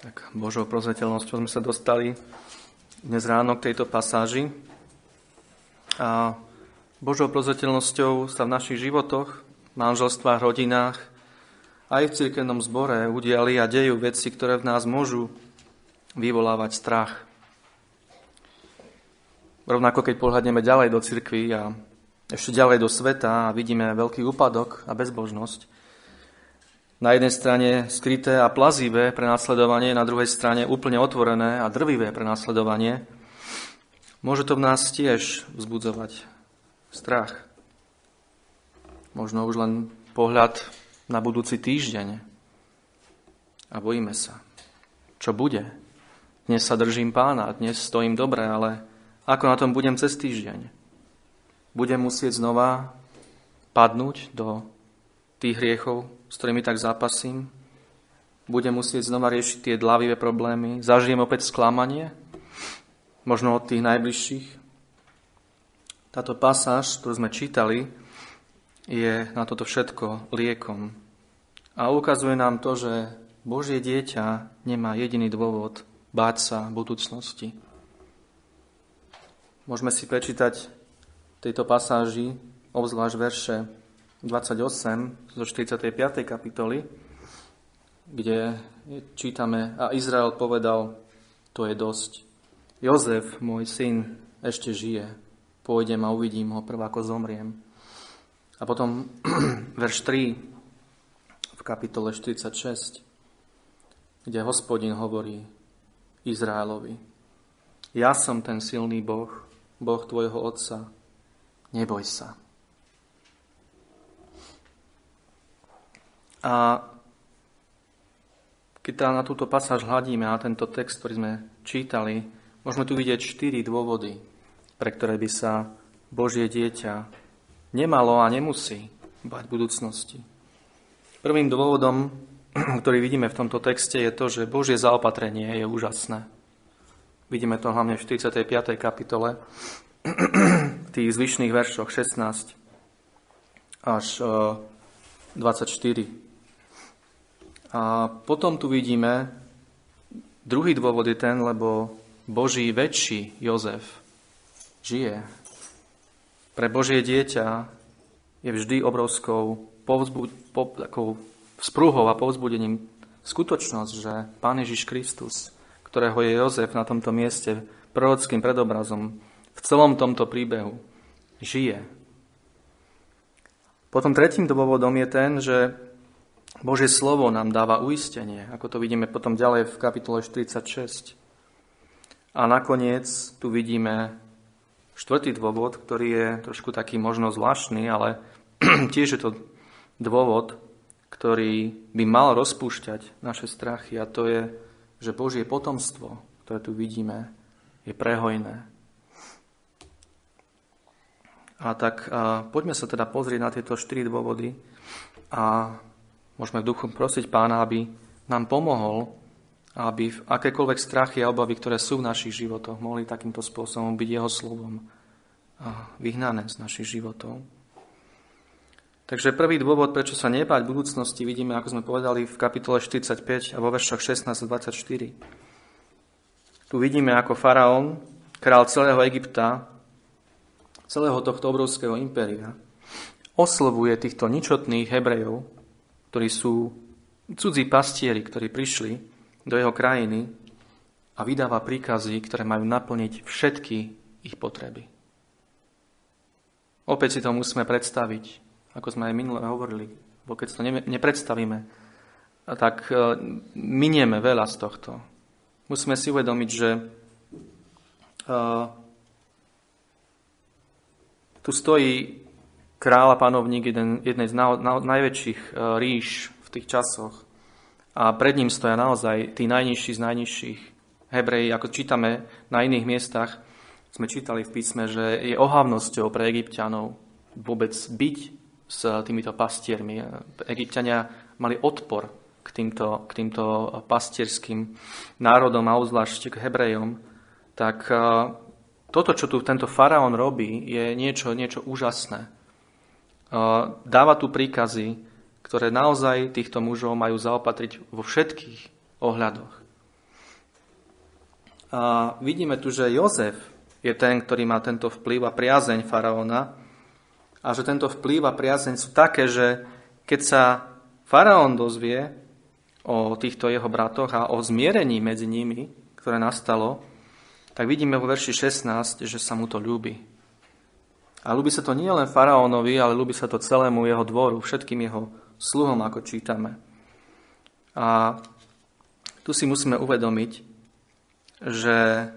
Tak Božou prozreteľnosťou sme sa dostali dnes ráno k tejto pasáži. A Božou prozreteľnosťou sa v našich životoch, manželstvách, rodinách, aj v cirkevnom zbore udiali a dejú veci, ktoré v nás môžu vyvolávať strach. Rovnako keď pohľadneme ďalej do cirkvi a ešte ďalej do sveta a vidíme veľký úpadok a bezbožnosť, na jednej strane skryté a plazivé prenasledovanie, na druhej strane úplne otvorené a drvivé prenasledovanie, môže to v nás tiež vzbudzovať strach. Možno už len pohľad na budúci týždeň. A bojíme sa. Čo bude? Dnes sa držím pána, dnes stojím dobre, ale ako na tom budem cez týždeň? Budem musieť znova padnúť do tých hriechov, s ktorými tak zápasím. Budem musieť znova riešiť tie dlavivé problémy. Zažijem opäť sklamanie, možno od tých najbližších. Táto pasáž, ktorú sme čítali, je na toto všetko liekom. A ukazuje nám to, že Božie dieťa nemá jediný dôvod báť sa budúcnosti. Môžeme si prečítať tejto pasáži, obzvlášť verše 28 zo 45. kapitoly, kde čítame, a Izrael povedal, to je dosť. Jozef, môj syn, ešte žije. Pôjdem a uvidím ho prv, ako zomriem. A potom verš 3 v kapitole 46, kde hospodin hovorí Izraelovi. Ja som ten silný Boh, Boh tvojho otca. Neboj sa. A keď teda na túto pasáž hľadíme, na tento text, ktorý sme čítali, môžeme tu vidieť štyri dôvody, pre ktoré by sa Božie dieťa nemalo a nemusí bať budúcnosti. Prvým dôvodom, ktorý vidíme v tomto texte, je to, že Božie zaopatrenie je úžasné. Vidíme to hlavne v 45. kapitole, v tých zvyšných veršoch 16 až 24. A potom tu vidíme, druhý dôvod je ten, lebo Boží väčší Jozef žije. Pre Božie dieťa je vždy obrovskou povzbud, po, takou sprúhou a povzbudením skutočnosť, že Pán Ježiš Kristus, ktorého je Jozef na tomto mieste prorockým predobrazom, v celom tomto príbehu žije. Potom tretím dôvodom je ten, že Božie slovo nám dáva uistenie, ako to vidíme potom ďalej v kapitole 46. A nakoniec tu vidíme štvrtý dôvod, ktorý je trošku taký možno zvláštny, ale tiež je to dôvod, ktorý by mal rozpúšťať naše strachy a to je, že Božie potomstvo, ktoré tu vidíme, je prehojné. A tak a poďme sa teda pozrieť na tieto štyri dôvody a Môžeme v duchu prosiť pána, aby nám pomohol, aby v akékoľvek strachy a obavy, ktoré sú v našich životoch, mohli takýmto spôsobom byť jeho slovom vyhnané z našich životov. Takže prvý dôvod, prečo sa nebáť v budúcnosti, vidíme, ako sme povedali v kapitole 45 a vo veršoch 16 a 24. Tu vidíme, ako faraón, král celého Egypta, celého tohto obrovského impéria, oslovuje týchto ničotných Hebrejov, ktorí sú cudzí pastieri, ktorí prišli do jeho krajiny a vydáva príkazy, ktoré majú naplniť všetky ich potreby. Opäť si to musíme predstaviť, ako sme aj minule hovorili, bo keď to nepredstavíme, tak e, minieme veľa z tohto. Musíme si uvedomiť, že uh, tu stojí kráľ a panovník jeden, jednej z na, na, najväčších uh, ríš v tých časoch. A pred ním stoja naozaj tí najnižší z najnižších. Hebreji, ako čítame na iných miestach, sme čítali v písme, že je ohavnosťou pre egyptianov vôbec byť s týmito pastiermi. Egyptiania mali odpor k týmto, k týmto pastierským národom a obzvlášť k Hebrejom. Tak toto, čo tu tento faraón robí, je niečo, niečo úžasné dáva tu príkazy, ktoré naozaj týchto mužov majú zaopatriť vo všetkých ohľadoch. A vidíme tu, že Jozef je ten, ktorý má tento vplyv a priazeň faraóna. A že tento vplyv a priazeň sú také, že keď sa faraón dozvie o týchto jeho bratoch a o zmierení medzi nimi, ktoré nastalo, tak vidíme vo verši 16, že sa mu to ľúbi. A ľúbi sa to nie len faraónovi, ale ľúbi sa to celému jeho dvoru, všetkým jeho sluhom, ako čítame. A tu si musíme uvedomiť, že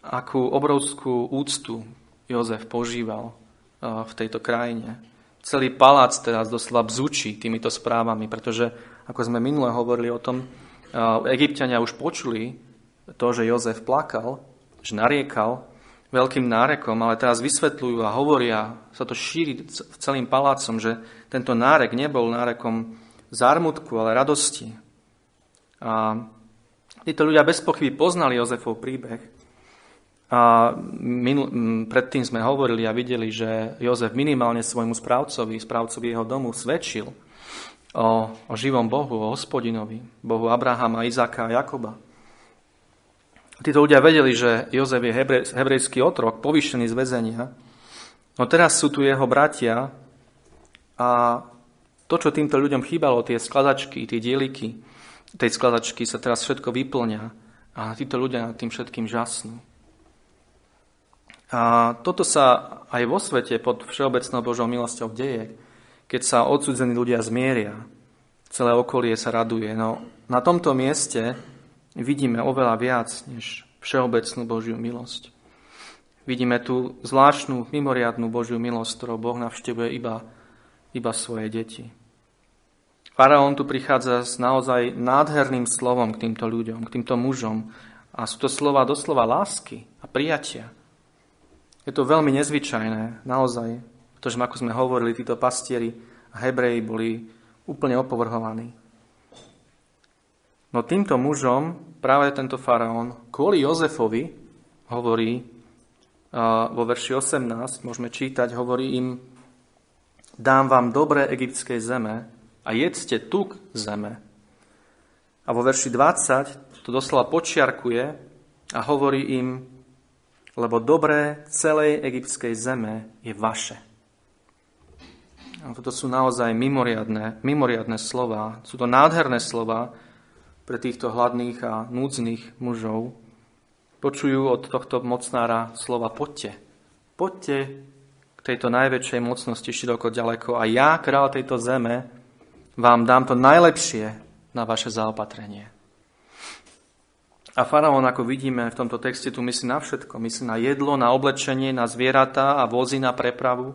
akú obrovskú úctu Jozef požíval v tejto krajine. Celý palác teraz doslova bzučí týmito správami, pretože, ako sme minule hovorili o tom, Egyptiania už počuli to, že Jozef plakal, že nariekal veľkým nárekom, ale teraz vysvetľujú a hovoria, sa to šíri celým palácom, že tento nárek nebol nárekom zármutku, ale radosti. A títo ľudia bez pochyby poznali Jozefov príbeh. A minul, predtým sme hovorili a videli, že Jozef minimálne svojmu správcovi, správcovi jeho domu svedčil o, o živom Bohu, o hospodinovi, Bohu Abrahama, Izáka a Jakoba. Títo ľudia vedeli, že Jozef je hebrej, hebrejský otrok, povýšený z väzenia. No teraz sú tu jeho bratia a to, čo týmto ľuďom chýbalo, tie skladačky, tie dieliky tej skladačky sa teraz všetko vyplňa a títo ľudia nad tým všetkým žasnú. A toto sa aj vo svete pod všeobecnou Božou milosťou deje, keď sa odsudzení ľudia zmieria. Celé okolie sa raduje. No, na tomto mieste vidíme oveľa viac než všeobecnú Božiu milosť. Vidíme tu zvláštnu, mimoriadnú Božiu milosť, ktorou Boh navštevuje iba, iba svoje deti. Faraón tu prichádza s naozaj nádherným slovom k týmto ľuďom, k týmto mužom. A sú to slova doslova lásky a prijatia. Je to veľmi nezvyčajné, naozaj. Pretože, ako sme hovorili, títo pastieri a hebreji boli úplne opovrhovaní. No týmto mužom práve tento faraón kvôli Jozefovi hovorí vo verši 18, môžeme čítať, hovorí im, dám vám dobré egyptskej zeme a jedzte tuk zeme. A vo verši 20 to doslova počiarkuje a hovorí im, lebo dobré celej egyptskej zeme je vaše. A toto sú naozaj mimoriadné, mimoriadné slova. Sú to nádherné slova, pre týchto hladných a núdznych mužov, počujú od tohto mocnára slova poďte. Poďte k tejto najväčšej mocnosti široko ďaleko a ja, král tejto zeme, vám dám to najlepšie na vaše zaopatrenie. A faraón, ako vidíme v tomto texte, tu myslí na všetko. Myslí na jedlo, na oblečenie, na zvieratá a vozy na prepravu,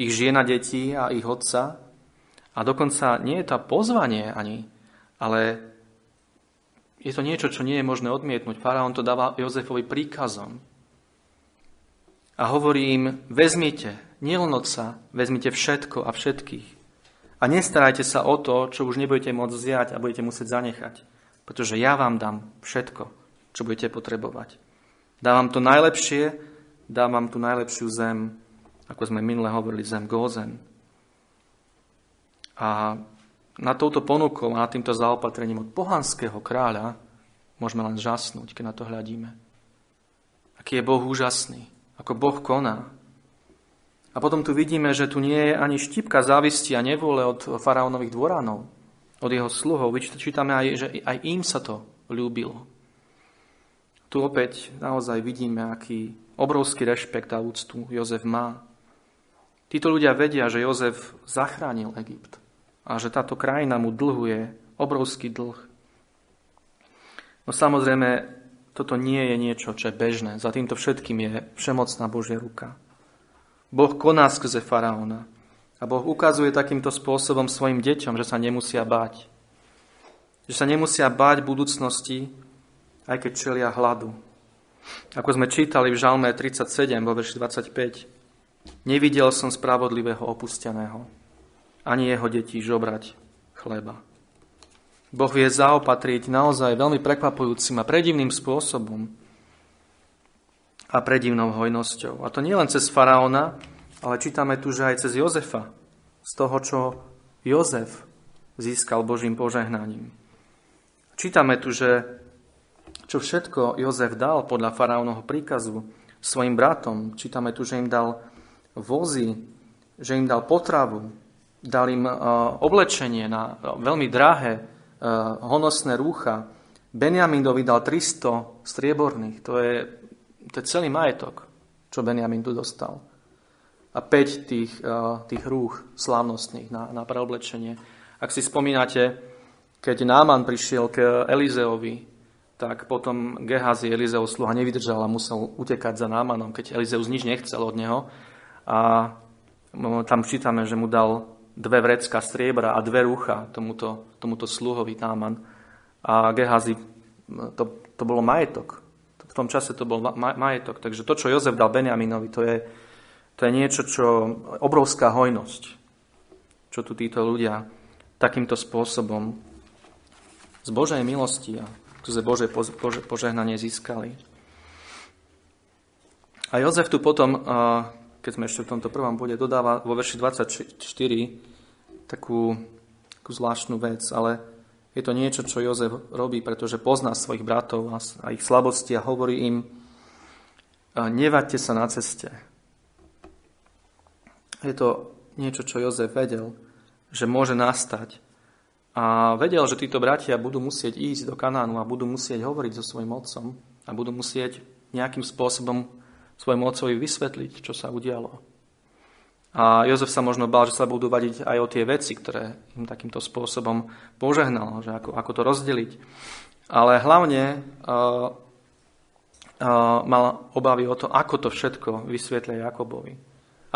ich žien detí a ich otca. A dokonca nie je to pozvanie ani, ale je to niečo, čo nie je možné odmietnúť. Faraón to dáva Jozefovi príkazom. A hovorí im, vezmite nielen otca, vezmite všetko a všetkých. A nestarajte sa o to, čo už nebudete môcť vziať a budete musieť zanechať. Pretože ja vám dám všetko, čo budete potrebovať. Dávam to najlepšie, dávam tú najlepšiu zem, ako sme minule hovorili, zem Gózen. A na touto ponukou a na týmto zaopatrením od pohanského kráľa môžeme len žasnúť, keď na to hľadíme. Aký je Boh úžasný, ako Boh koná. A potom tu vidíme, že tu nie je ani štipka závisti a nevôle od faraónových dvoránov, od jeho sluhov. Vyčítame aj, že aj im sa to ľúbilo. Tu opäť naozaj vidíme, aký obrovský rešpekt a úctu Jozef má. Títo ľudia vedia, že Jozef zachránil Egypt a že táto krajina mu dlhuje obrovský dlh. No samozrejme, toto nie je niečo, čo je bežné. Za týmto všetkým je všemocná Božia ruka. Boh koná skrze faraóna. A Boh ukazuje takýmto spôsobom svojim deťom, že sa nemusia báť. Že sa nemusia báť budúcnosti, aj keď čelia hladu. Ako sme čítali v Žalme 37, vo verši 25, nevidel som spravodlivého opusteného, ani jeho detí žobrať chleba. Boh vie zaopatriť naozaj veľmi prekvapujúcim a predivným spôsobom a predivnou hojnosťou. A to nie len cez faraóna, ale čítame tu, že aj cez Jozefa, z toho, čo Jozef získal Božím požehnaním. Čítame tu, že čo všetko Jozef dal podľa faraónovho príkazu svojim bratom. Čítame tu, že im dal vozy, že im dal potravu, dal im oblečenie na veľmi drahé, honosné rúcha. Benjaminovi dal 300 strieborných. To je, to je celý majetok, čo Benjamin tu dostal. A 5 tých, tých rúch slávnostných na, na preoblečenie. Ak si spomínate, keď Náman prišiel k Elizeovi, tak potom Gehazi, Elizeov sluha, nevydržal a musel utekať za Námanom, keď Elizeus nič nechcel od neho. A tam čítame, že mu dal dve vrecka striebra a dve rúcha tomuto, tomuto sluhovi Náman. A Gehazi, to, to bolo majetok. V tom čase to bol majetok. Takže to, čo Jozef dal Benjaminovi, to je, to je niečo, čo obrovská hojnosť, čo tu títo ľudia takýmto spôsobom z Božej milosti a skrze Bože požehnanie získali. A Jozef tu potom keď sme ešte v tomto prvom bode, dodáva vo verši 24 takú, takú zvláštnu vec, ale je to niečo, čo Jozef robí, pretože pozná svojich bratov a ich slabosti a hovorí im, nevaďte sa na ceste. Je to niečo, čo Jozef vedel, že môže nastať. A vedel, že títo bratia budú musieť ísť do Kanánu a budú musieť hovoriť so svojim otcom a budú musieť nejakým spôsobom svojmu otcovi vysvetliť, čo sa udialo. A Jozef sa možno bál, že sa budú vadiť aj o tie veci, ktoré im takýmto spôsobom požehnal, že ako, ako to rozdeliť. Ale hlavne uh, uh, mal obavy o to, ako to všetko vysvetlia Jakobovi.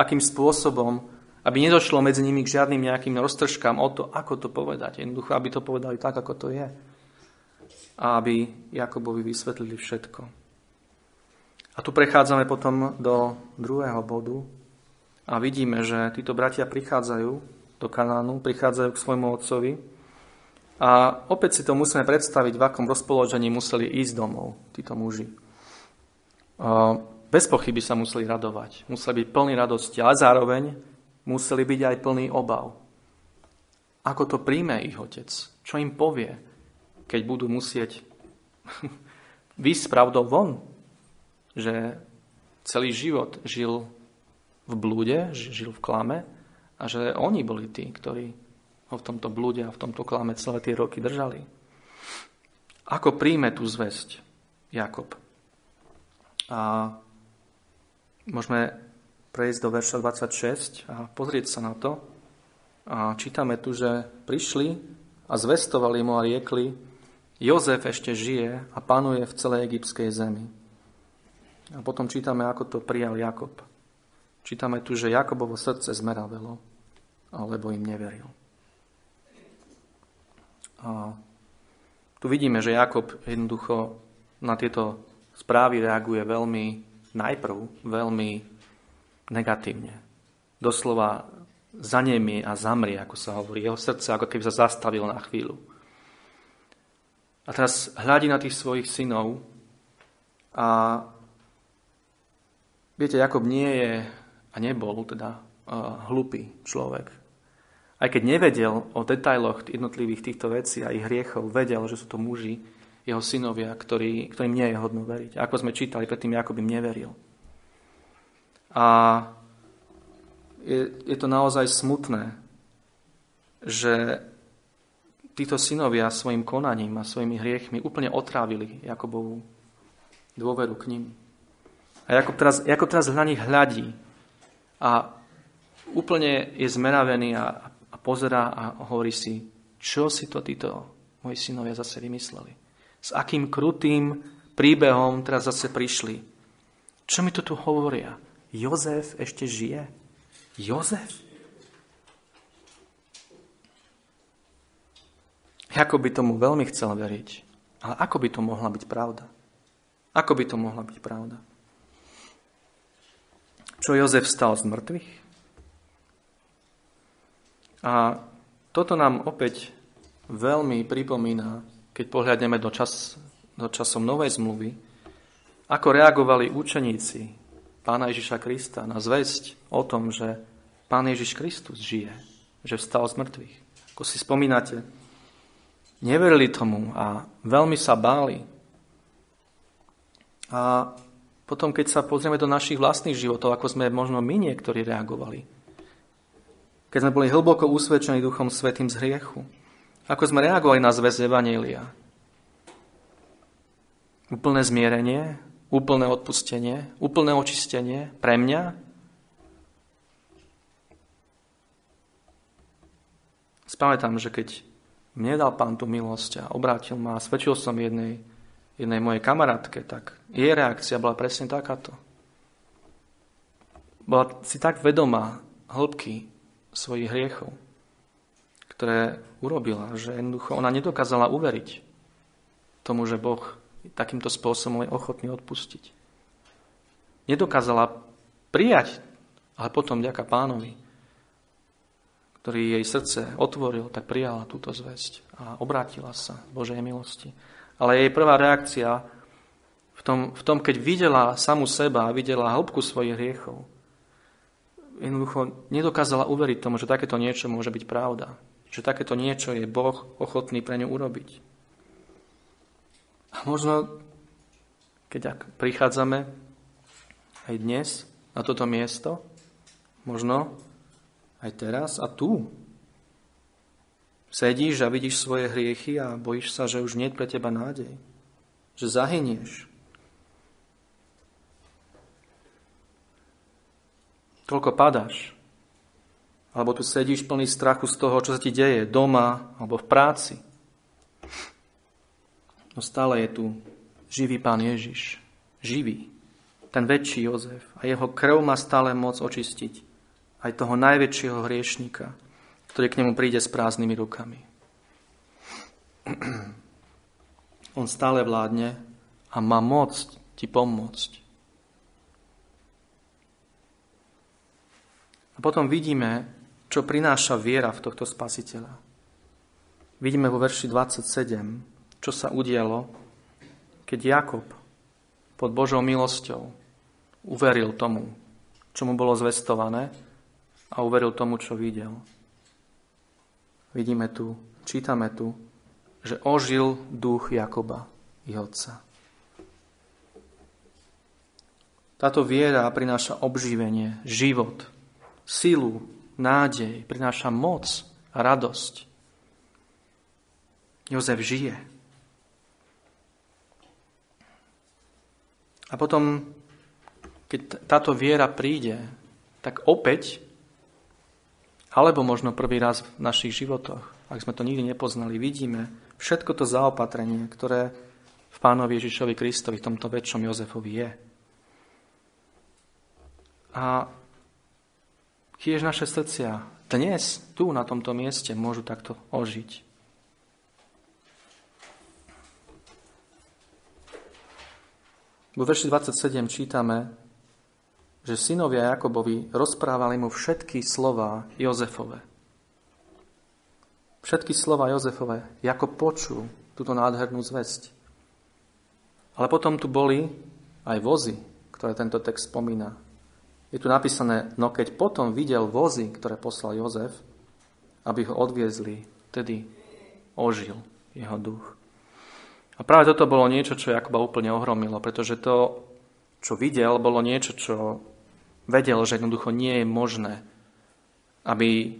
Akým spôsobom, aby nedošlo medzi nimi k žiadnym nejakým roztržkám o to, ako to povedať. Jednoducho, aby to povedali tak, ako to je. A aby Jakobovi vysvetlili všetko. A tu prechádzame potom do druhého bodu a vidíme, že títo bratia prichádzajú do Kanánu, prichádzajú k svojmu otcovi a opäť si to musíme predstaviť, v akom rozpoložení museli ísť domov títo muži. Bez pochyby sa museli radovať, museli byť plní radosti, ale zároveň museli byť aj plní obav. Ako to príjme ich otec? Čo im povie, keď budú musieť vysť pravdou von že celý život žil v blúde, žil v klame a že oni boli tí, ktorí ho v tomto blúde a v tomto klame celé tie roky držali. Ako príjme tú zväzť Jakob? A môžeme prejsť do verša 26 a pozrieť sa na to. A čítame tu, že prišli a zvestovali mu a riekli, Jozef ešte žije a panuje v celej egyptskej zemi. A potom čítame, ako to prijal Jakob. Čítame tu, že Jakobovo srdce zmeravelo, alebo im neveril. A tu vidíme, že Jakob jednoducho na tieto správy reaguje veľmi najprv, veľmi negatívne. Doslova zanemie a zamrie, ako sa hovorí. Jeho srdce ako keby sa zastavilo na chvíľu. A teraz hľadí na tých svojich synov a Viete, Jakob nie je a nebol teda uh, hlupý človek. Aj keď nevedel o detailoch jednotlivých týchto vecí a ich hriechov, vedel, že sú to muži, jeho synovia, ktorý, ktorým nie je hodno veriť. Ako sme čítali, predtým Jakob im neveril. A je, je to naozaj smutné, že títo synovia svojim konaním a svojimi hriechmi úplne otrávili Jakobovú dôveru k ním. A Jakob teraz, Jakob teraz na nich hľadí a úplne je zmeravený a, a pozerá a hovorí si, čo si to títo moji synovia zase vymysleli. S akým krutým príbehom teraz zase prišli. Čo mi to tu hovoria? Jozef ešte žije? Jozef? Jakob by tomu veľmi chcel veriť. Ale ako by to mohla byť pravda? Ako by to mohla byť pravda? Čo Jozef stal z mŕtvych? A toto nám opäť veľmi pripomína, keď pohľadneme do, čas, do časom Novej zmluvy, ako reagovali učeníci pána Ježiša Krista na zväzť o tom, že pán Ježiš Kristus žije, že vstal z mŕtvych. Ako si spomínate, neverili tomu a veľmi sa báli. A potom, keď sa pozrieme do našich vlastných životov, ako sme možno my niektorí reagovali, keď sme boli hlboko usvedčení Duchom Svetým z hriechu, ako sme reagovali na zväz Evanielia. Úplné zmierenie, úplné odpustenie, úplné očistenie pre mňa? Spamätám, že keď mne dal pán tú milosť a obrátil ma a svedčil som jednej, jednej mojej kamarátke, tak jej reakcia bola presne takáto. Bola si tak vedomá hĺbky svojich hriechov, ktoré urobila, že jednoducho ona nedokázala uveriť tomu, že Boh takýmto spôsobom je ochotný odpustiť. Nedokázala prijať, ale potom ďaká pánovi, ktorý jej srdce otvoril, tak prijala túto zväzť a obrátila sa Božej milosti. Ale jej prvá reakcia v tom, v tom keď videla samu seba a videla hĺbku svojich hriechov, jednoducho nedokázala uveriť tomu, že takéto niečo môže byť pravda. Že takéto niečo je Boh ochotný pre ňu urobiť. A možno, keď prichádzame aj dnes na toto miesto, možno aj teraz a tu. Sedíš a vidíš svoje hriechy a bojíš sa, že už nie pre teba nádej. Že zahynieš. Toľko padáš. Alebo tu sedíš plný strachu z toho, čo sa ti deje doma alebo v práci. No stále je tu živý pán Ježiš. Živý. Ten väčší Jozef. A jeho krv má stále moc očistiť aj toho najväčšieho hriešnika, ktorý k nemu príde s prázdnymi rukami. On stále vládne a má moc ti pomôcť. A potom vidíme, čo prináša viera v tohto spasiteľa. Vidíme vo verši 27, čo sa udialo, keď Jakob pod Božou milosťou uveril tomu, čo mu bolo zvestované a uveril tomu, čo videl. Vidíme tu, čítame tu, že ožil duch Jakoba, i otca. Táto viera prináša obživenie, život, silu, nádej, prináša moc a radosť. Jozef žije. A potom, keď táto viera príde, tak opäť alebo možno prvý raz v našich životoch, ak sme to nikdy nepoznali, vidíme všetko to zaopatrenie, ktoré v Pánovi Ježišovi Kristovi, v tomto väčšom Jozefovi je. A tiež naše srdcia dnes, tu na tomto mieste, môžu takto ožiť. Vo verši 27 čítame, že synovia Jakobovi rozprávali mu všetky slova Jozefove. Všetky slova Jozefove, ako počul túto nádhernú zväzť. Ale potom tu boli aj vozy, ktoré tento text spomína. Je tu napísané, no keď potom videl vozy, ktoré poslal Jozef, aby ho odviezli, tedy ožil jeho duch. A práve toto bolo niečo, čo Jakoba úplne ohromilo, pretože to, čo videl, bolo niečo, čo vedel, že jednoducho nie je možné, aby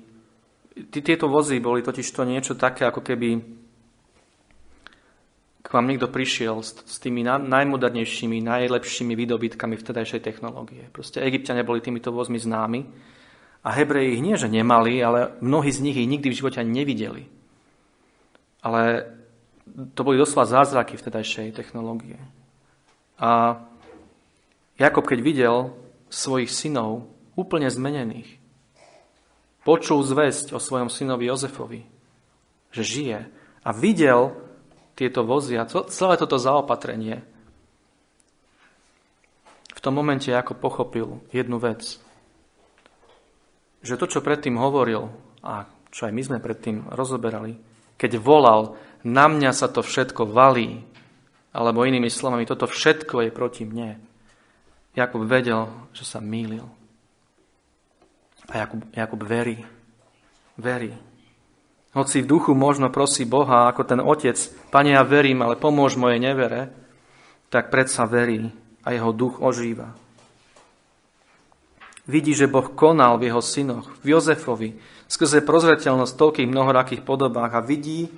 tieto vozy boli totiž to niečo také, ako keby k vám niekto prišiel s, tými najmodernejšími, najlepšími výdobytkami vtedajšej technológie. Proste Egyptiania boli týmito vozmi známi a Hebreji ich nie, že nemali, ale mnohí z nich ich nikdy v živote ani nevideli. Ale to boli doslova zázraky vtedajšej technológie. A Jakob, keď videl svojich synov úplne zmenených. Počul zväzť o svojom synovi Jozefovi, že žije a videl tieto vozy a celé toto zaopatrenie. V tom momente ako pochopil jednu vec, že to, čo predtým hovoril a čo aj my sme predtým rozoberali, keď volal, na mňa sa to všetko valí, alebo inými slovami, toto všetko je proti mne, Jakub vedel, že sa mýlil. A Jakub, Jakub verí. Verí. Hoci v duchu možno prosí Boha, ako ten otec, Pane, ja verím, ale pomôž mojej nevere, tak predsa verí a jeho duch ožíva. Vidí, že Boh konal v jeho synoch, v Jozefovi, skrze prozreteľnosť toľkých mnohorakých podobách a vidí,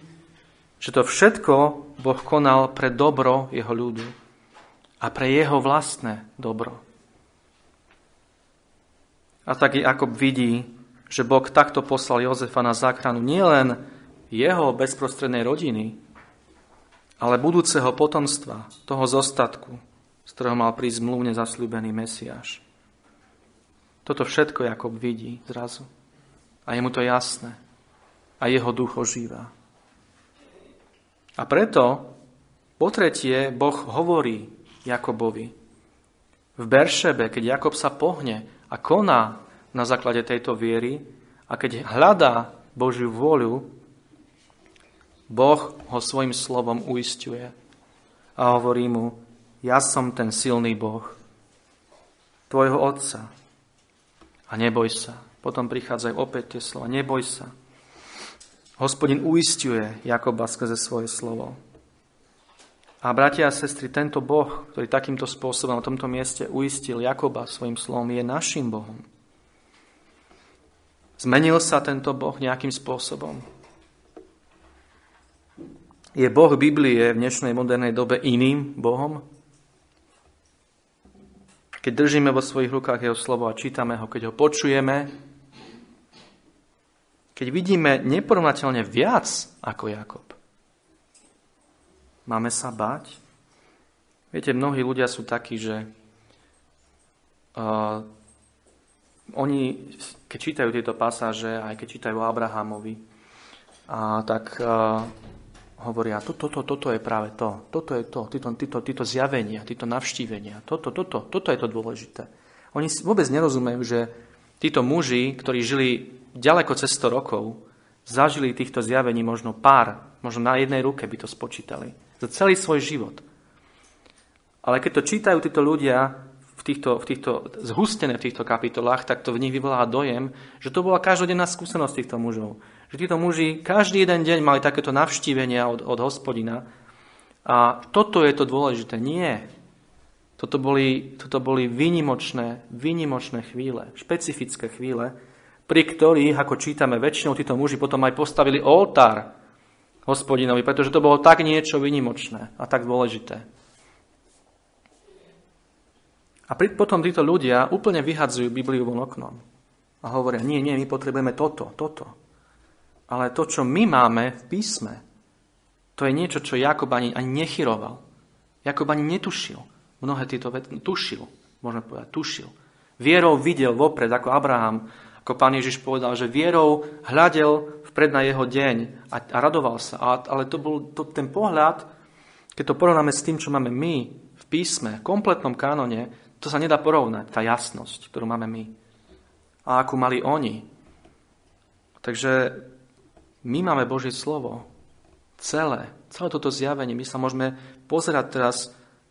že to všetko Boh konal pre dobro jeho ľudu a pre jeho vlastné dobro. A tak Jakob vidí, že Boh takto poslal Jozefa na záchranu nielen jeho bezprostrednej rodiny, ale budúceho potomstva, toho zostatku, z ktorého mal prísť zmluvne zasľúbený Mesiáš. Toto všetko Jakob vidí zrazu. A je mu to jasné. A jeho duch ožíva. A preto, po tretie, Boh hovorí Jakobovi. V Beršebe, keď Jakob sa pohne a koná na základe tejto viery a keď hľadá Božiu vôľu, Boh ho svojim slovom uistuje a hovorí mu, ja som ten silný Boh, tvojho otca. A neboj sa. Potom prichádzajú opäť tie slova, neboj sa. Hospodin uistuje Jakoba skrze svoje slovo. A bratia a sestry, tento Boh, ktorý takýmto spôsobom na tomto mieste uistil Jakoba svojim slovom, je našim Bohom. Zmenil sa tento Boh nejakým spôsobom? Je Boh Biblie v dnešnej modernej dobe iným Bohom? Keď držíme vo svojich rukách Jeho slovo a čítame ho, keď ho počujeme, keď vidíme neporovnateľne viac ako Jakob, máme sa báť? Viete, mnohí ľudia sú takí, že uh, oni, keď čítajú tieto pasáže, aj keď čítajú Abrahamovi, a tak a, hovoria, toto, toto, toto je práve to, toto je to, títo, títo, títo zjavenia, títo navštívenia, toto, toto, toto je to dôležité. Oni vôbec nerozumejú, že títo muži, ktorí žili ďaleko cez 100 rokov, zažili týchto zjavení možno pár, možno na jednej ruke by to spočítali. Za celý svoj život. Ale keď to čítajú títo ľudia, v týchto, v týchto, zhustené v týchto kapitolách, tak to v nich vyvolá dojem, že to bola každodenná skúsenosť týchto mužov. Že títo muži každý jeden deň mali takéto navštívenia od, od hospodina. A toto je to dôležité. Nie. Toto boli, toto boli vynimočné, vynimočné chvíle, špecifické chvíle, pri ktorých, ako čítame, väčšinou títo muži potom aj postavili oltár hospodinovi, pretože to bolo tak niečo vynimočné a tak dôležité. A potom títo ľudia úplne vyhadzujú Bibliu von oknom. A hovoria, nie, nie, my potrebujeme toto, toto. Ale to, čo my máme v písme, to je niečo, čo Jakob ani, ani nechyroval. Jakob ani netušil. Mnohé tieto veci, tušil, môžeme povedať, tušil. Vierou videl vopred, ako Abraham, ako pán Ježiš povedal, že vierou hľadel vpred na jeho deň a, a radoval sa. A, ale to bol to, ten pohľad, keď to porovnáme s tým, čo máme my v písme, v kompletnom kánone, to sa nedá porovnať, tá jasnosť, ktorú máme my. A akú mali oni. Takže my máme Božie slovo. Celé, celé toto zjavenie. My sa môžeme pozerať teraz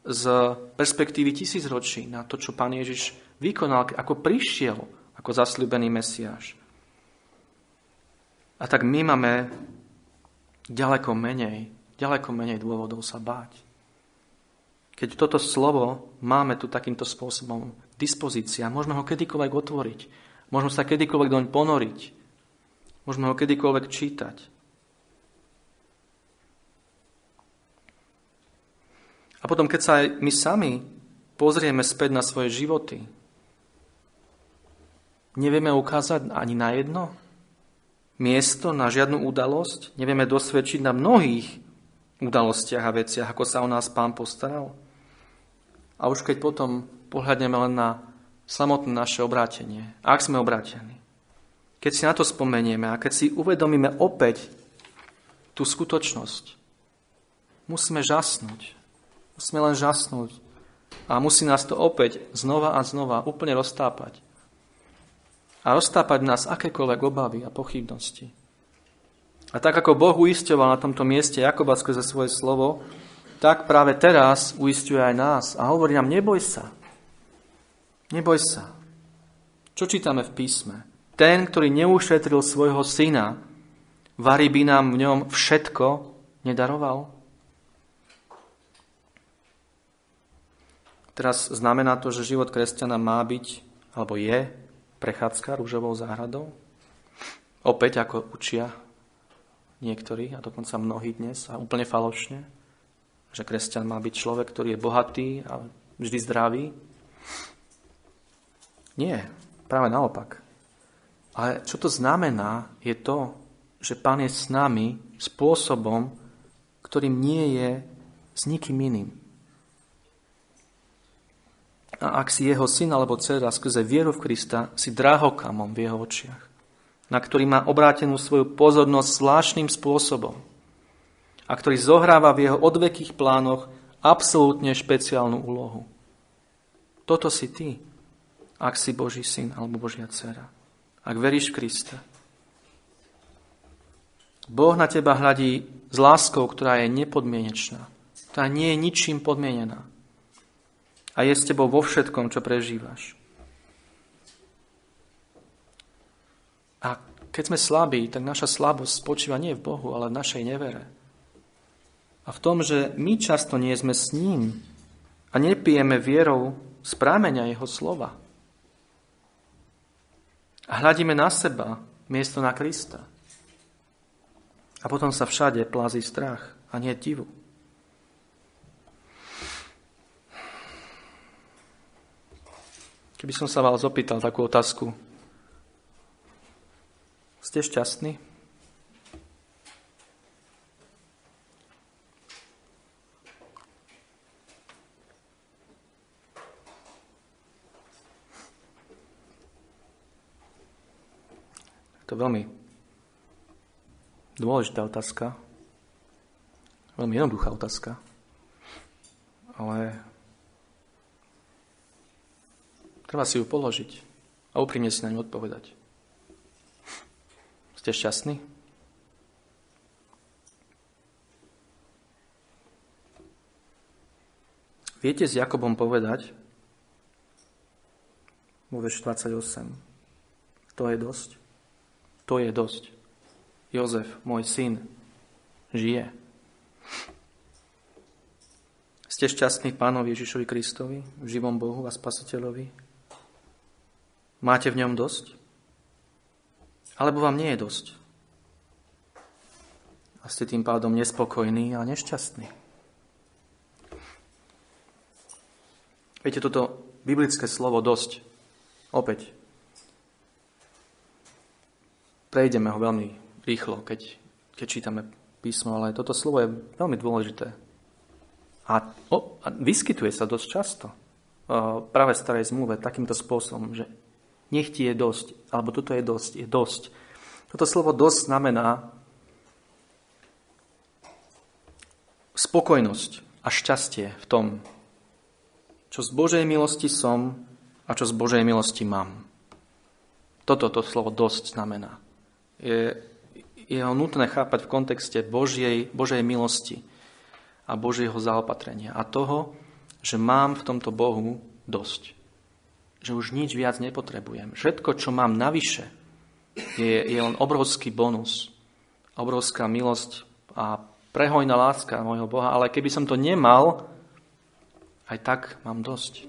z perspektívy tisícročí na to, čo Pán Ježiš vykonal, ako prišiel ako zasľúbený Mesiáš. A tak my máme ďaleko menej, ďaleko menej dôvodov sa báť. Keď toto slovo máme tu takýmto spôsobom dispozícia, môžeme ho kedykoľvek otvoriť, môžeme sa kedykoľvek doň ponoriť, môžeme ho kedykoľvek čítať. A potom, keď sa aj my sami pozrieme späť na svoje životy, nevieme ukázať ani na jedno miesto, na žiadnu udalosť, nevieme dosvedčiť na mnohých udalostiach a veciach, ako sa o nás pán postaral. A už keď potom pohľadneme len na samotné naše obrátenie, ak sme obrátení, keď si na to spomenieme a keď si uvedomíme opäť tú skutočnosť, musíme žasnúť. Musíme len žasnúť. A musí nás to opäť znova a znova úplne roztápať. A roztápať nás akékoľvek obavy a pochybnosti. A tak ako Boh uisťoval na tomto mieste Jakoba skrze svoje slovo, tak práve teraz uistuje aj nás a hovorí nám, neboj sa. Neboj sa. Čo čítame v písme? Ten, ktorý neušetril svojho syna, varí by nám v ňom všetko nedaroval? Teraz znamená to, že život kresťana má byť, alebo je, prechádzka rúžovou záhradou? Opäť, ako učia niektorí, a dokonca mnohí dnes, a úplne falošne, že kresťan má byť človek, ktorý je bohatý a vždy zdravý. Nie, práve naopak. Ale čo to znamená, je to, že Pán je s nami spôsobom, ktorým nie je s nikým iným. A ak si jeho syn alebo dcera skrze vieru v Krista, si drahokamom v jeho očiach, na ktorý má obrátenú svoju pozornosť zvláštnym spôsobom a ktorý zohráva v jeho odvekých plánoch absolútne špeciálnu úlohu. Toto si ty, ak si Boží syn alebo Božia dcera. Ak veríš v Krista. Boh na teba hľadí s láskou, ktorá je nepodmienečná. Ktorá nie je ničím podmienená. A je s tebou vo všetkom, čo prežívaš. A keď sme slabí, tak naša slabosť spočíva nie v Bohu, ale v našej nevere a v tom, že my často nie sme s ním a nepijeme vierou z prámenia jeho slova. A hľadíme na seba miesto na Krista. A potom sa všade plazí strach a nie divu. Keby som sa vás opýtal takú otázku, ste šťastní? To je veľmi dôležitá otázka. Veľmi jednoduchá otázka. Ale treba si ju položiť a úprimne si na ňu odpovedať. Ste šťastní? Viete s Jakobom povedať, vo 28, to je dosť. To je dosť. Jozef, môj syn, žije. Ste šťastní Pánovi Ježišovi Kristovi, v živom Bohu a Spasiteľovi? Máte v ňom dosť? Alebo vám nie je dosť? A ste tým pádom nespokojní a nešťastní? Viete, toto biblické slovo dosť, opäť, prejdeme ho veľmi rýchlo, keď, keď čítame písmo, ale toto slovo je veľmi dôležité. A, o, a vyskytuje sa dosť často o, práve v starej zmluve takýmto spôsobom, že nech ti je dosť, alebo toto je dosť, je dosť. Toto slovo dosť znamená spokojnosť a šťastie v tom, čo z Božej milosti som a čo z Božej milosti mám. Toto to slovo dosť znamená je, je ho nutné chápať v kontexte Božej, Božej milosti a Božieho zaopatrenia a toho, že mám v tomto Bohu dosť. Že už nič viac nepotrebujem. Všetko, čo mám navyše, je, je len obrovský bonus, obrovská milosť a prehojná láska môjho Boha, ale keby som to nemal, aj tak mám dosť.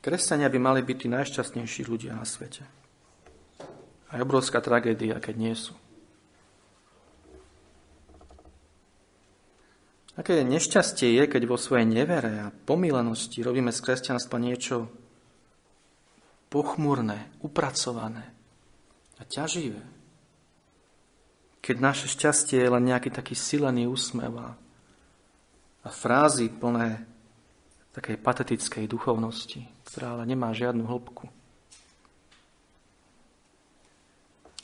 Kresťania by mali byť tí najšťastnejší ľudia na svete. A je obrovská tragédia, keď nie sú. Aké nešťastie je, keď vo svojej nevere a pomílenosti robíme z kresťanstva niečo pochmúrne, upracované a ťaživé. Keď naše šťastie je len nejaký taký silený úsmev a, a frázy plné takej patetickej duchovnosti, ktorá ale nemá žiadnu hĺbku.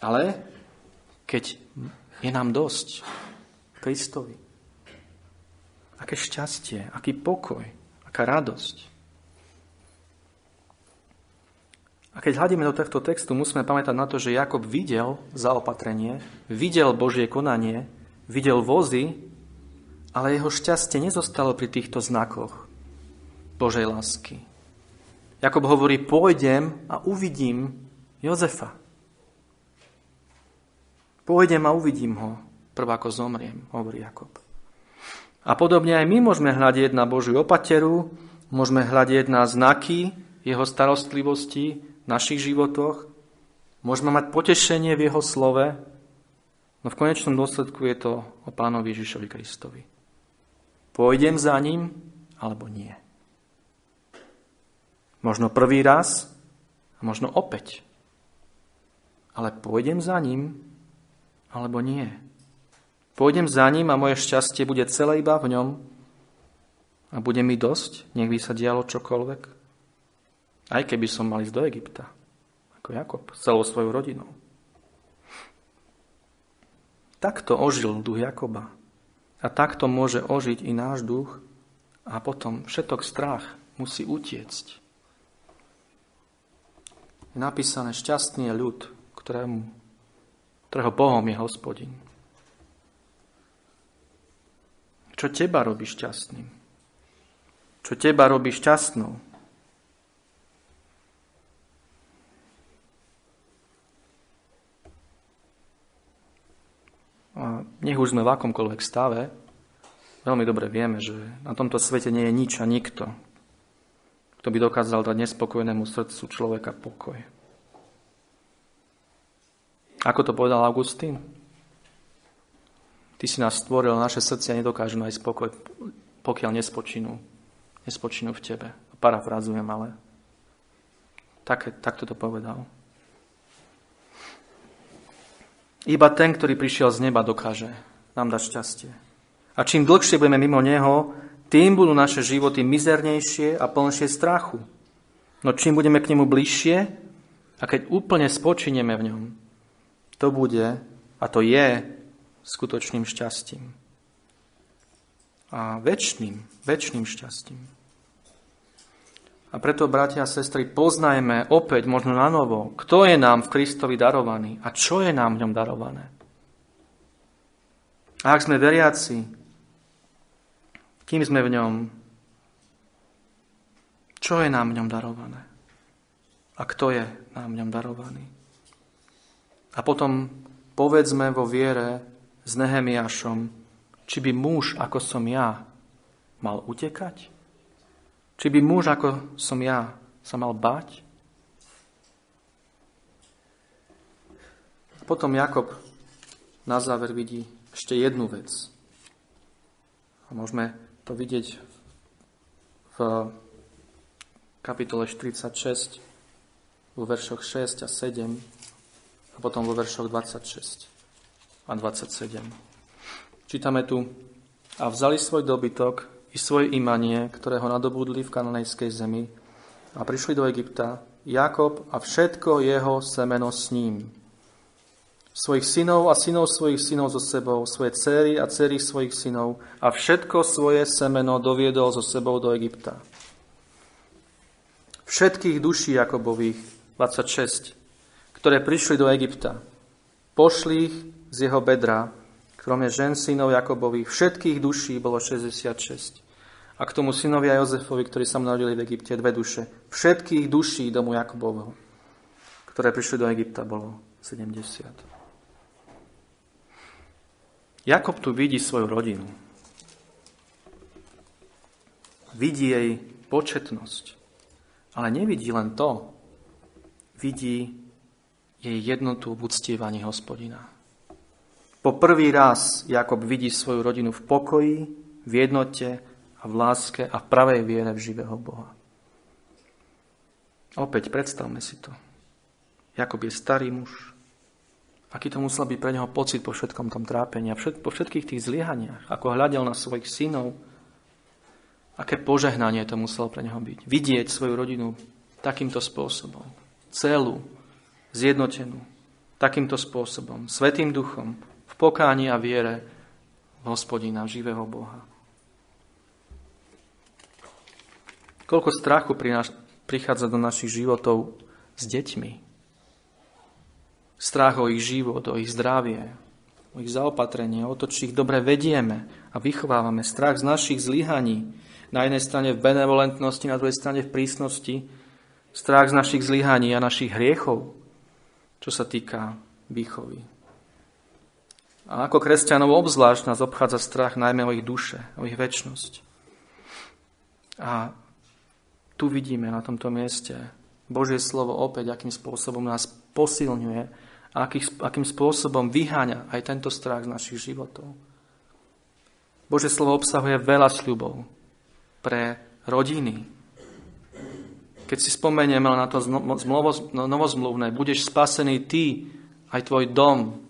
Ale keď je nám dosť Kristovi, aké šťastie, aký pokoj, aká radosť. A keď hľadíme do tohto textu, musíme pamätať na to, že Jakob videl zaopatrenie, videl Božie konanie, videl vozy, ale jeho šťastie nezostalo pri týchto znakoch. Božej lásky. Jakob hovorí, pôjdem a uvidím Jozefa. Pôjdem a uvidím ho, prv ako zomriem, hovorí Jakob. A podobne aj my môžeme hľadieť na Božiu opateru, môžeme hľadieť na znaky jeho starostlivosti v našich životoch, môžeme mať potešenie v jeho slove, no v konečnom dôsledku je to o pánovi Ježišovi Kristovi. Pôjdem za ním, alebo nie. Možno prvý raz, a možno opäť. Ale pôjdem za ním, alebo nie. Pôjdem za ním a moje šťastie bude celé iba v ňom a bude mi dosť, nech by sa dialo čokoľvek. Aj keby som mal ísť do Egypta, ako Jakob, celou svojou rodinou. Takto ožil duch Jakoba. A takto môže ožiť i náš duch a potom všetok strach musí utiecť. Je napísané šťastný je ľud, ktorému, ktorého Bohom je hospodin. Čo teba robí šťastným? Čo teba robí šťastnou? A nech už sme v akomkoľvek stave, veľmi dobre vieme, že na tomto svete nie je nič a nikto, kto by dokázal dať nespokojnému srdcu človeka pokoj. Ako to povedal Augustín? Ty si nás stvoril, naše srdcia nedokážu nájsť pokoj, pokiaľ nespočinú. Nespočinú v tebe. Parafrázujem, ale tak, takto to povedal. Iba ten, ktorý prišiel z neba, dokáže nám dať šťastie. A čím dlhšie budeme mimo Neho, tým budú naše životy mizernejšie a plnšie strachu. No čím budeme k nemu bližšie a keď úplne spočineme v ňom, to bude a to je skutočným šťastím. A väčšným, väčšným šťastím. A preto, bratia a sestry, poznajme opäť, možno na novo, kto je nám v Kristovi darovaný a čo je nám v ňom darované. A ak sme veriaci, kým sme v ňom? Čo je nám v ňom darované? A kto je nám v ňom darovaný? A potom povedzme vo viere s Nehemiašom, či by muž ako som ja mal utekať? Či by muž ako som ja sa mal bať? Potom Jakob na záver vidí ešte jednu vec. A môžeme to vidieť v kapitole 46, vo veršoch 6 a 7 a potom vo veršoch 26 a 27. Čítame tu, a vzali svoj dobytok i svoje imanie, ktoré ho nadobudli v kananejskej zemi a prišli do Egypta, Jakob a všetko jeho semeno s ním svojich synov a synov svojich synov so sebou, svoje céry a céry svojich synov a všetko svoje semeno doviedol so sebou do Egypta. Všetkých duší Jakobových, 26, ktoré prišli do Egypta, pošli ich z jeho bedra, kromě žen synov Jakobových, všetkých duší bolo 66. A k tomu synovia Jozefovi, ktorí sa narodili v Egypte, dve duše. Všetkých duší domu Jakobovho, ktoré prišli do Egypta, bolo 70. Jakob tu vidí svoju rodinu. Vidí jej početnosť. Ale nevidí len to. Vidí jej jednotu v uctievaní hospodina. Po prvý raz Jakob vidí svoju rodinu v pokoji, v jednote a v láske a v pravej viere v živého Boha. Opäť predstavme si to. Jakob je starý muž, Aký to musel byť pre neho pocit po všetkom tom trápení a všet, po všetkých tých zlyhaniach, ako hľadel na svojich synov, aké požehnanie to muselo pre neho byť. Vidieť svoju rodinu takýmto spôsobom, celú, zjednotenú, takýmto spôsobom, svetým duchom, pokáni a viere v hospodina, živého Boha. Koľko strachu prichádza do našich životov s deťmi, strach o ich život, o ich zdravie, o ich zaopatrenie, o to, či ich dobre vedieme a vychovávame. Strach z našich zlyhaní, na jednej strane v benevolentnosti, na druhej strane v prísnosti, strach z našich zlyhaní a našich hriechov, čo sa týka výchovy. A ako kresťanov obzvlášť nás obchádza strach najmä o ich duše, o ich väčnosť. A tu vidíme na tomto mieste Božie slovo opäť, akým spôsobom nás posilňuje a akým, spôsobom vyháňa aj tento strach z našich životov. Božie slovo obsahuje veľa sľubov pre rodiny. Keď si spomenieme na to novozmluvné, budeš spasený ty, aj tvoj dom.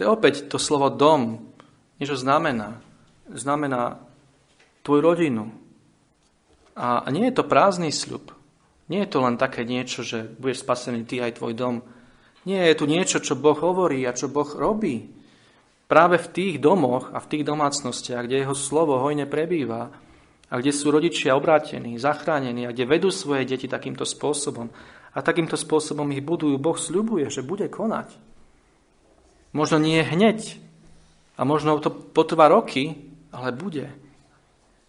To je opäť to slovo dom. Niečo znamená. Znamená tvoju rodinu. A nie je to prázdny sľub. Nie je to len také niečo, že budeš spasený ty aj tvoj dom. Nie, je tu niečo, čo Boh hovorí a čo Boh robí. Práve v tých domoch a v tých domácnostiach, kde jeho slovo hojne prebýva a kde sú rodičia obrátení, zachránení a kde vedú svoje deti takýmto spôsobom a takýmto spôsobom ich budujú, Boh sľubuje, že bude konať. Možno nie hneď a možno to potrvá roky, ale bude.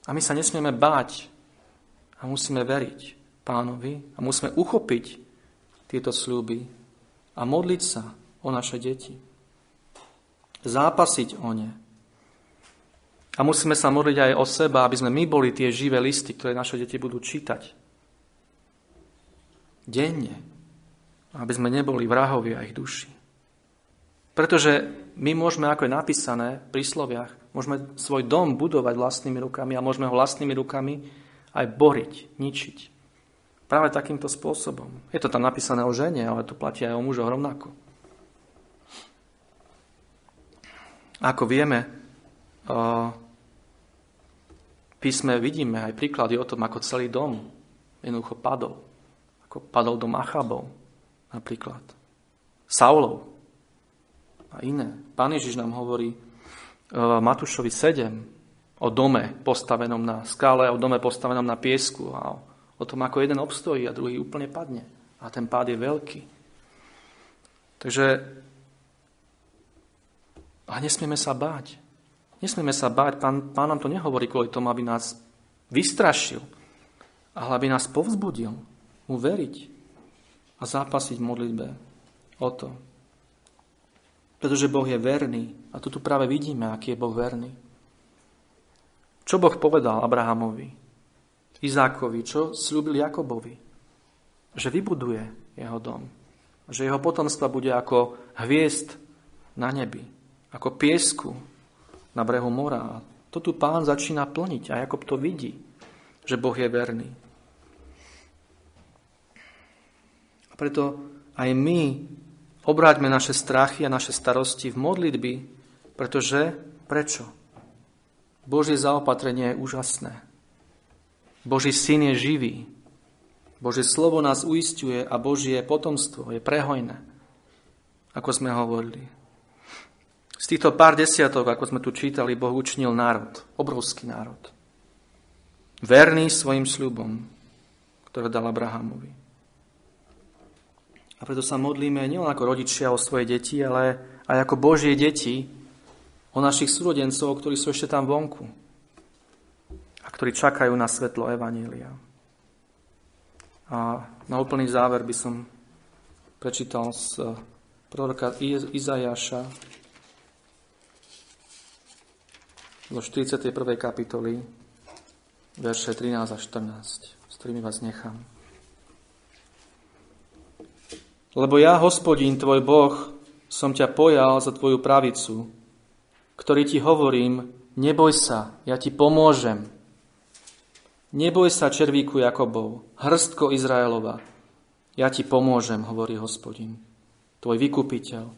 A my sa nesmieme báť a musíme veriť pánovi a musíme uchopiť tieto sľuby a modliť sa o naše deti. Zápasiť o ne. A musíme sa modliť aj o seba, aby sme my boli tie živé listy, ktoré naše deti budú čítať. Denne. Aby sme neboli vrahovia ich duši. Pretože my môžeme, ako je napísané pri sloviach, môžeme svoj dom budovať vlastnými rukami a môžeme ho vlastnými rukami aj boriť, ničiť. Práve takýmto spôsobom. Je to tam napísané o žene, ale to platí aj o mužoch rovnako. Ako vieme, v písme vidíme aj príklady o tom, ako celý dom jednoducho padol. Ako padol dom Achabov napríklad. Saulov a iné. Pán Ježiš nám hovorí Matúšovi 7 o dome postavenom na skále, o dome postavenom na piesku a o tom, ako jeden obstojí a druhý úplne padne. A ten pád je veľký. Takže a nesmieme sa báť. Nesmieme sa báť. Pán, pán nám to nehovorí kvôli tomu, aby nás vystrašil, ale aby nás povzbudil mu veriť a zápasiť v modlitbe o to. Pretože Boh je verný. A tu, tu práve vidíme, aký je Boh verný. Čo Boh povedal Abrahamovi? Izákovi, čo slúbil Jakobovi? Že vybuduje jeho dom. Že jeho potomstva bude ako hviezd na nebi, ako piesku na brehu mora. A to tu pán začína plniť a Jakob to vidí, že Boh je verný. A preto aj my obráťme naše strachy a naše starosti v modlitby, pretože prečo? Božie zaopatrenie je úžasné. Boží syn je živý. Božie slovo nás uistuje a Božie potomstvo je prehojné, ako sme hovorili. Z týchto pár desiatok, ako sme tu čítali, Boh učinil národ, obrovský národ. Verný svojim sľubom, ktoré dal Abrahamovi. A preto sa modlíme nielen ako rodičia o svoje deti, ale aj ako Božie deti o našich súrodencov, ktorí sú ešte tam vonku, a ktorí čakajú na svetlo Evanília. A na úplný záver by som prečítal z eh, proroka Izajaša zo 41. kapitoly, verše 13 a 14, s ktorými vás nechám. Lebo ja, hospodín, tvoj Boh, som ťa pojal za tvoju pravicu, ktorý ti hovorím, neboj sa, ja ti pomôžem, Neboj sa červíku Jakobov, hrstko Izraelova. Ja ti pomôžem, hovorí hospodin, tvoj vykupiteľ,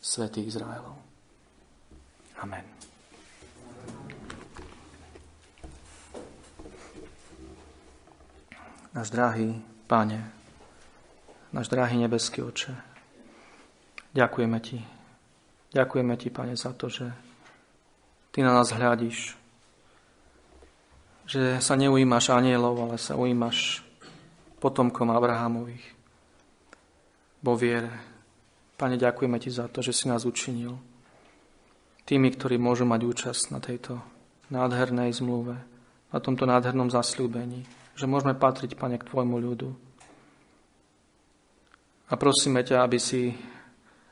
svätý Izraelov. Amen. Náš drahý Pane, náš drahý nebeský oče, ďakujeme Ti. Ďakujeme Ti, Pane, za to, že Ty na nás hľadíš, že sa neujímaš anielov, ale sa ujímaš potomkom Abrahamových vo viere. Pane, ďakujeme Ti za to, že si nás učinil tými, ktorí môžu mať účasť na tejto nádhernej zmluve, na tomto nádhernom zasľúbení, že môžeme patriť, Pane, k Tvojmu ľudu. A prosíme ťa, aby si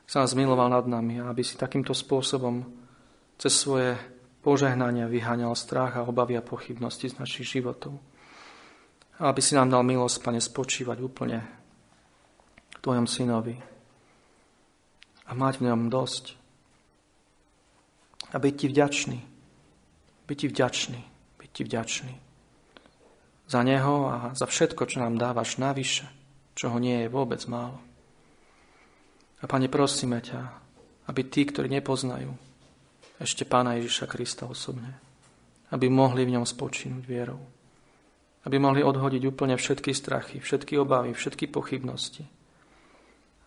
sa zmiloval nad nami a aby si takýmto spôsobom cez svoje požehnania vyháňal strach a obavy a pochybnosti z našich životov. A aby si nám dal milosť, Pane, spočívať úplne v Tvojom synovi a mať v ňom dosť. A byť Ti vďačný. Byť Ti vďačný. Byť Ti vďačný. Za Neho a za všetko, čo nám dávaš navyše, čo ho nie je vôbec málo. A Pane, prosíme ťa, aby tí, ktorí nepoznajú ešte Pána Ježiša Krista osobne, aby mohli v ňom spočínuť vierou. Aby mohli odhodiť úplne všetky strachy, všetky obavy, všetky pochybnosti.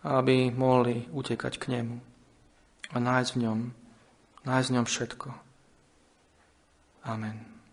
A aby mohli utekať k nemu a nájsť v ňom, nájsť v ňom všetko. Amen.